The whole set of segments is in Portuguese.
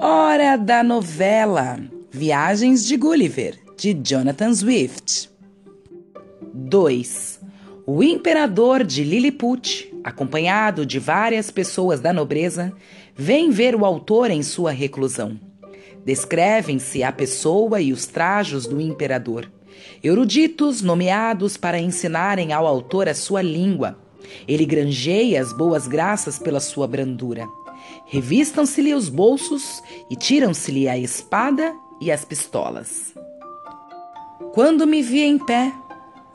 Hora da novela Viagens de Gulliver, de Jonathan Swift. 2. O imperador de Lilliput, acompanhado de várias pessoas da nobreza, vem ver o autor em sua reclusão. Descrevem-se a pessoa e os trajos do imperador. Eruditos nomeados para ensinarem ao autor a sua língua. Ele granjeia as boas graças pela sua brandura. Revistam-se-lhe os bolsos e tiram-se-lhe a espada e as pistolas. Quando me vi em pé,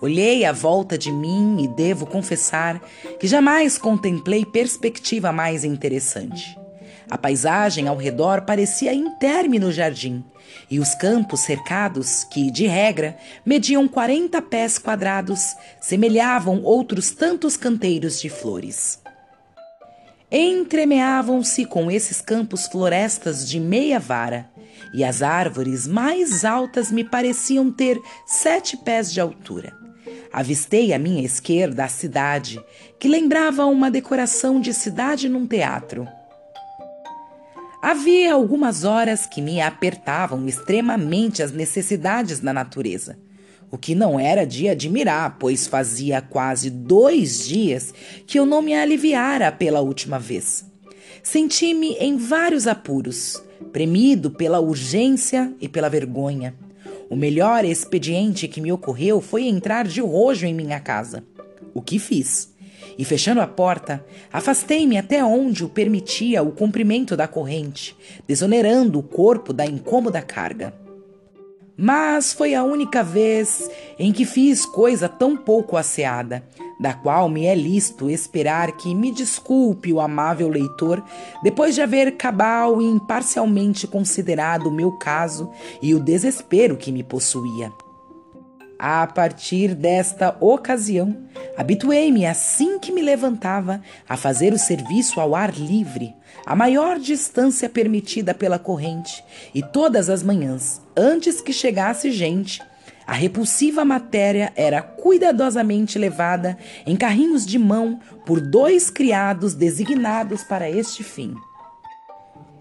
olhei à volta de mim e devo confessar que jamais contemplei perspectiva mais interessante. A paisagem ao redor parecia interme no jardim, e os campos cercados, que, de regra, mediam 40 pés quadrados, semelhavam outros tantos canteiros de flores. Entremeavam-se com esses campos florestas de meia vara, e as árvores mais altas me pareciam ter sete pés de altura. Avistei à minha esquerda a cidade, que lembrava uma decoração de cidade num teatro. Havia algumas horas que me apertavam extremamente as necessidades da natureza, o que não era de admirar, pois fazia quase dois dias que eu não me aliviara pela última vez. Senti-me em vários apuros, premido pela urgência e pela vergonha. O melhor expediente que me ocorreu foi entrar de rojo em minha casa. O que fiz? e, fechando a porta, afastei-me até onde o permitia o comprimento da corrente, desonerando o corpo da incômoda carga. Mas foi a única vez em que fiz coisa tão pouco asseada, da qual me é lícito esperar que me desculpe o amável leitor depois de haver cabal e imparcialmente considerado o meu caso e o desespero que me possuía. A partir desta ocasião, habituei-me assim que me levantava a fazer o serviço ao ar livre, a maior distância permitida pela corrente, e todas as manhãs, antes que chegasse gente, a repulsiva matéria era cuidadosamente levada em carrinhos de mão por dois criados designados para este fim.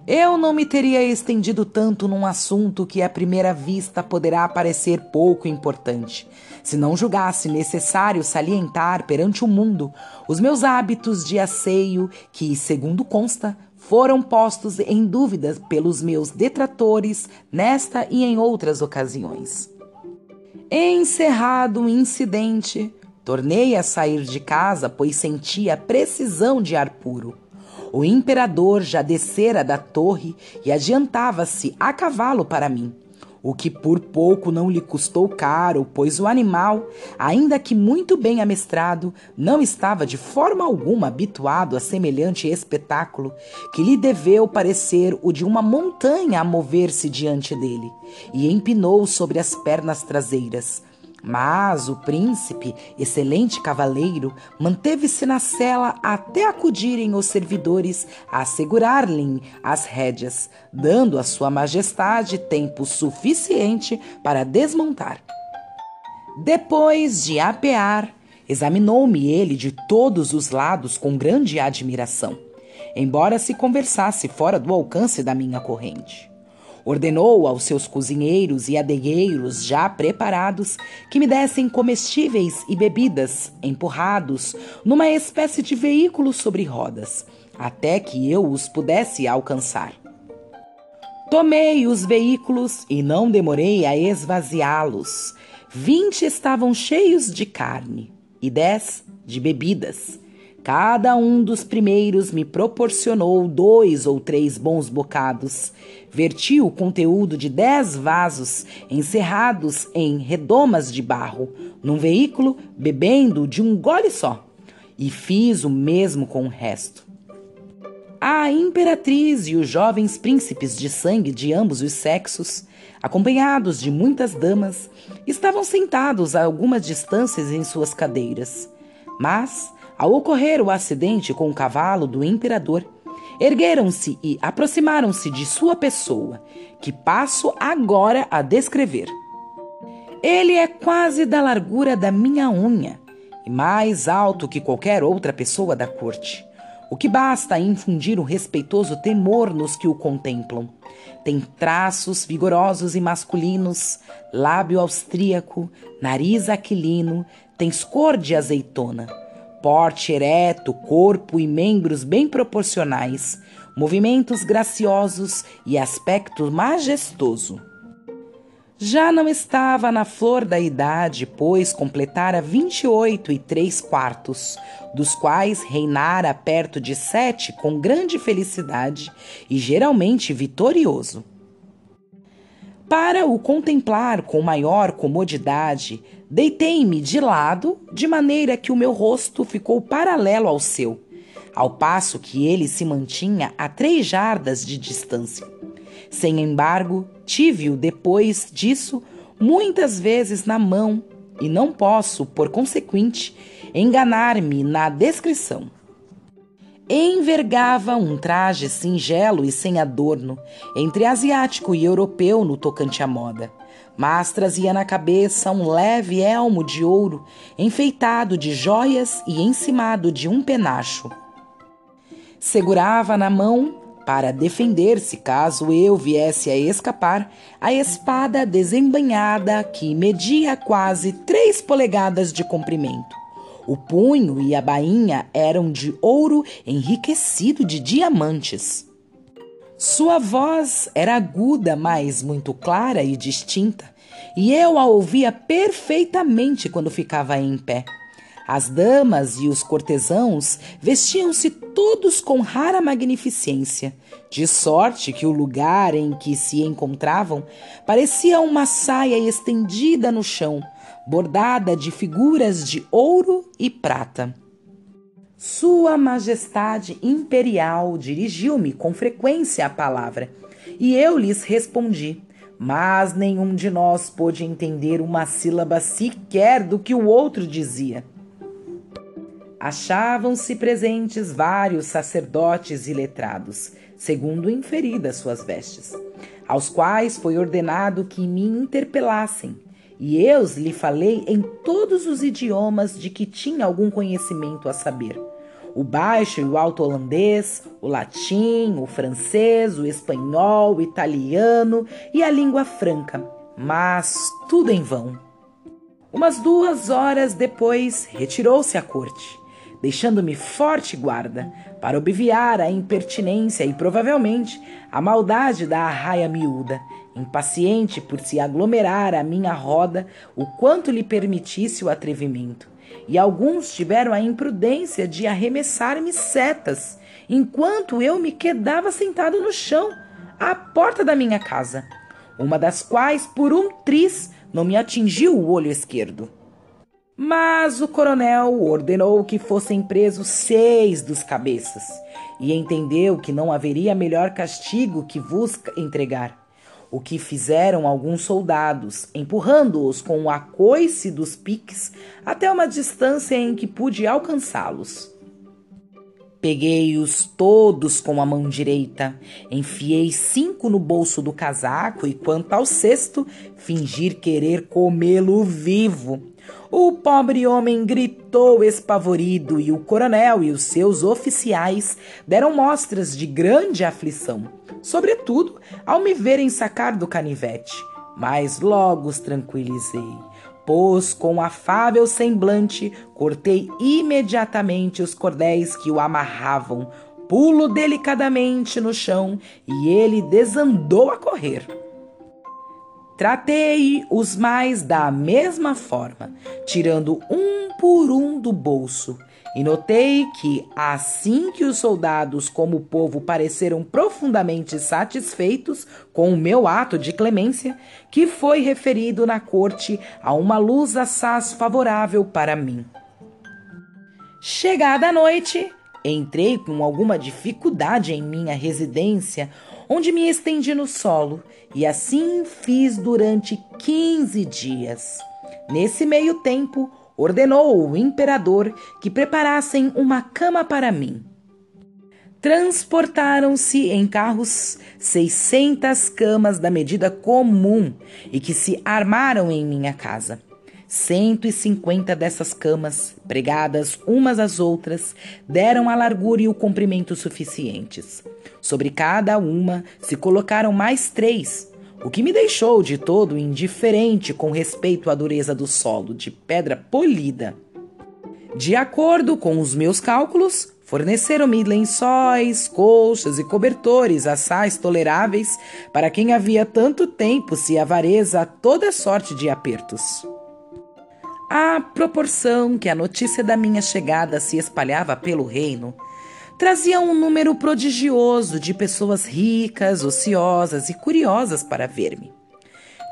Eu não me teria estendido tanto num assunto que à primeira vista poderá parecer pouco importante, se não julgasse necessário salientar perante o mundo os meus hábitos de asseio que, segundo consta, foram postos em dúvida pelos meus detratores nesta e em outras ocasiões. Encerrado o incidente, tornei a sair de casa, pois sentia precisão de ar puro. O imperador já descera da torre e adiantava-se a cavalo para mim, o que por pouco não lhe custou caro, pois o animal, ainda que muito bem amestrado, não estava de forma alguma habituado a semelhante espetáculo, que lhe deveu parecer o de uma montanha a mover-se diante dele, e empinou sobre as pernas traseiras mas o príncipe, excelente cavaleiro, manteve-se na cela até acudirem os servidores a assegurar-lhe as rédeas, dando a sua majestade tempo suficiente para desmontar. Depois de apear, examinou-me ele de todos os lados com grande admiração, embora se conversasse fora do alcance da minha corrente. Ordenou aos seus cozinheiros e adegueiros já preparados que me dessem comestíveis e bebidas empurrados numa espécie de veículo sobre rodas, até que eu os pudesse alcançar. Tomei os veículos e não demorei a esvaziá-los. Vinte estavam cheios de carne e dez de bebidas. Cada um dos primeiros me proporcionou dois ou três bons bocados. Verti o conteúdo de dez vasos encerrados em redomas de barro num veículo, bebendo de um gole só. E fiz o mesmo com o resto. A imperatriz e os jovens príncipes de sangue de ambos os sexos, acompanhados de muitas damas, estavam sentados a algumas distâncias em suas cadeiras. Mas ao ocorrer o acidente com o cavalo do imperador, ergueram-se e aproximaram-se de sua pessoa, que passo agora a descrever. Ele é quase da largura da minha unha e mais alto que qualquer outra pessoa da corte. o que basta infundir um respeitoso temor nos que o contemplam. Tem traços vigorosos e masculinos, lábio austríaco, nariz aquilino, tens cor de azeitona, porte ereto, corpo e membros bem proporcionais, movimentos graciosos e aspecto majestoso. Já não estava na flor da idade, pois completara vinte e oito e três quartos, dos quais reinara perto de sete com grande felicidade e geralmente vitorioso. Para o contemplar com maior comodidade, deitei-me de lado, de maneira que o meu rosto ficou paralelo ao seu, ao passo que ele se mantinha a três jardas de distância. Sem embargo, tive-o depois disso muitas vezes na mão e não posso, por consequente, enganar-me na descrição. Envergava um traje singelo e sem adorno, entre asiático e europeu no tocante à moda, mas trazia na cabeça um leve elmo de ouro, enfeitado de joias e encimado de um penacho. Segurava na mão para defender-se caso eu viesse a escapar, a espada desembanhada que media quase três polegadas de comprimento. O punho e a bainha eram de ouro enriquecido de diamantes. Sua voz era aguda, mas muito clara e distinta, e eu a ouvia perfeitamente quando ficava em pé. As damas e os cortesãos vestiam-se todos com rara magnificência, de sorte que o lugar em que se encontravam parecia uma saia estendida no chão, bordada de figuras de ouro e prata. Sua Majestade Imperial dirigiu-me com frequência a palavra, e eu lhes respondi, mas nenhum de nós pôde entender uma sílaba sequer do que o outro dizia achavam-se presentes vários sacerdotes e letrados, segundo inferidas suas vestes, aos quais foi ordenado que me interpelassem, e eu lhe falei em todos os idiomas de que tinha algum conhecimento a saber. O baixo e o alto holandês, o latim, o francês, o espanhol, o italiano e a língua franca, mas tudo em vão. Umas duas horas depois, retirou-se à corte deixando-me forte guarda, para obviar a impertinência e provavelmente a maldade da arraia miúda, impaciente por se aglomerar à minha roda o quanto lhe permitisse o atrevimento. E alguns tiveram a imprudência de arremessar-me setas, enquanto eu me quedava sentado no chão, à porta da minha casa, uma das quais, por um tris, não me atingiu o olho esquerdo. Mas o coronel ordenou que fossem presos seis dos cabeças e entendeu que não haveria melhor castigo que vos entregar. O que fizeram alguns soldados, empurrando-os com o acoice dos piques até uma distância em que pude alcançá-los. Peguei-os todos com a mão direita, enfiei cinco no bolso do casaco e, quanto ao sexto, fingir querer comê-lo vivo o pobre homem gritou espavorido e o coronel e os seus oficiais deram mostras de grande aflição, sobretudo ao me verem sacar do canivete. Mas logo os tranquilizei, pois com afável semblante cortei imediatamente os cordéis que o amarravam, pulo delicadamente no chão e ele desandou a correr. Tratei os mais da mesma forma, tirando um por um do bolso, e notei que, assim que os soldados, como o povo, pareceram profundamente satisfeitos com o meu ato de clemência, que foi referido na corte a uma luz assaz favorável para mim. Chegada a noite, entrei com alguma dificuldade em minha residência, onde me estendi no solo, e assim fiz durante quinze dias. Nesse meio tempo, ordenou o imperador que preparassem uma cama para mim. Transportaram-se em carros seiscentas camas da medida comum e que se armaram em minha casa. Cento e cinquenta dessas camas, pregadas umas às outras, deram a largura e o comprimento suficientes. Sobre cada uma se colocaram mais três, o que me deixou de todo indiferente com respeito à dureza do solo, de pedra polida. De acordo com os meus cálculos, forneceram-me lençóis, colchas e cobertores assais toleráveis para quem havia tanto tempo se avareza a toda sorte de apertos. À proporção que a notícia da minha chegada se espalhava pelo reino, trazia um número prodigioso de pessoas ricas, ociosas e curiosas para ver-me.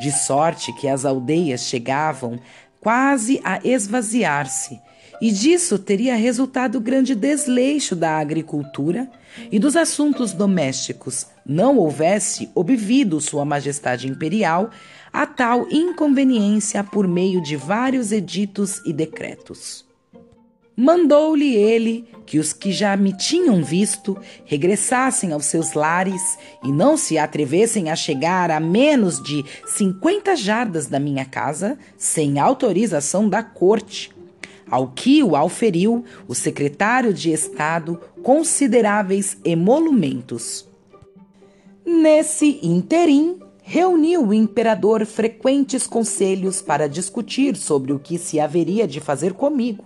De sorte que as aldeias chegavam quase a esvaziar-se, e disso teria resultado grande desleixo da agricultura e dos assuntos domésticos, não houvesse obvido Sua Majestade Imperial a tal inconveniência por meio de vários editos e decretos. Mandou-lhe ele que os que já me tinham visto regressassem aos seus lares e não se atrevessem a chegar a menos de cinquenta jardas da minha casa sem autorização da corte. Ao que o auferiu o secretário de Estado consideráveis emolumentos. Nesse interim, reuniu o imperador frequentes conselhos para discutir sobre o que se haveria de fazer comigo,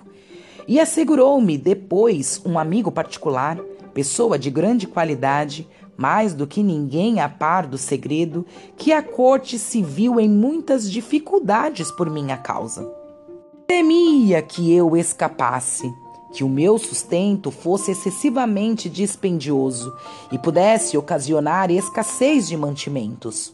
e assegurou-me depois um amigo particular, pessoa de grande qualidade, mais do que ninguém a par do segredo, que a corte se viu em muitas dificuldades por minha causa. Temia que eu escapasse, que o meu sustento fosse excessivamente dispendioso e pudesse ocasionar escassez de mantimentos.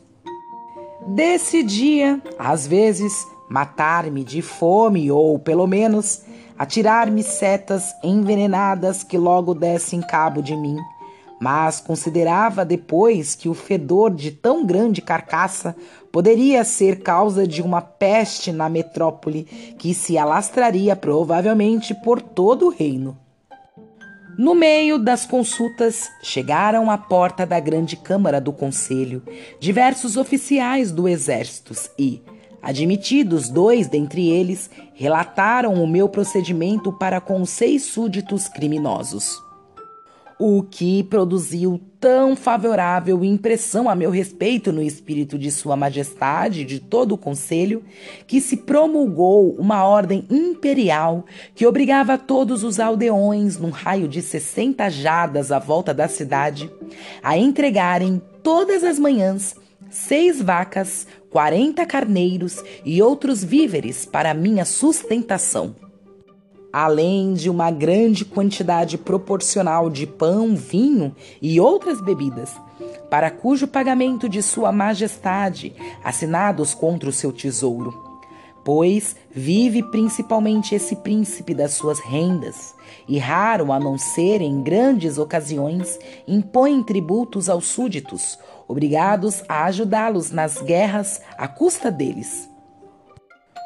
Decidia, às vezes, matar-me de fome ou, pelo menos, atirar-me setas envenenadas que logo dessem cabo de mim. Mas considerava depois que o fedor de tão grande carcaça poderia ser causa de uma peste na metrópole que se alastraria provavelmente por todo o reino. No meio das consultas, chegaram à porta da grande Câmara do Conselho diversos oficiais do Exército e, admitidos dois dentre eles, relataram o meu procedimento para com seis súditos criminosos o que produziu tão favorável impressão a meu respeito no espírito de Sua Majestade e de todo o Conselho, que se promulgou uma ordem imperial que obrigava todos os aldeões, num raio de 60 jadas à volta da cidade, a entregarem todas as manhãs seis vacas, quarenta carneiros e outros víveres para minha sustentação além de uma grande quantidade proporcional de pão, vinho e outras bebidas, para cujo pagamento de Sua Majestade, assinados contra o seu tesouro. Pois vive principalmente esse príncipe das suas rendas, e raro a não ser em grandes ocasiões impõe tributos aos súditos, obrigados a ajudá-los nas guerras à custa deles.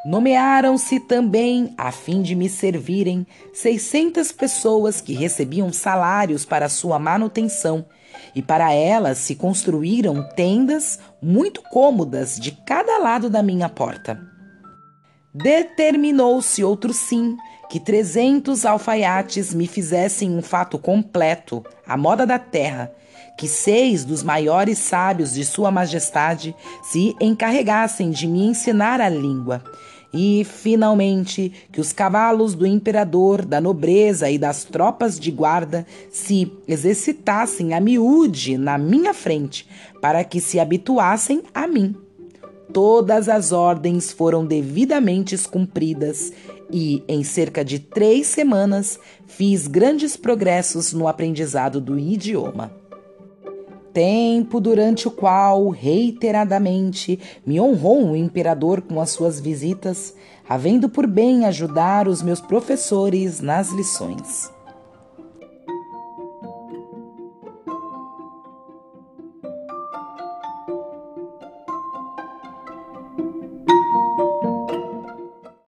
Nomearam-se também, a fim de me servirem, seiscentas pessoas que recebiam salários para sua manutenção, e para elas se construíram tendas muito cômodas de cada lado da minha porta. Determinou-se outro sim, que trezentos alfaiates me fizessem um fato completo, à moda da terra, que seis dos maiores sábios de Sua Majestade se encarregassem de me ensinar a língua, e, finalmente, que os cavalos do imperador, da nobreza e das tropas de guarda se exercitassem a miúde na minha frente, para que se habituassem a mim. Todas as ordens foram devidamente cumpridas e, em cerca de três semanas, fiz grandes progressos no aprendizado do idioma tempo durante o qual, reiteradamente, me honrou o imperador com as suas visitas, havendo por bem ajudar os meus professores nas lições.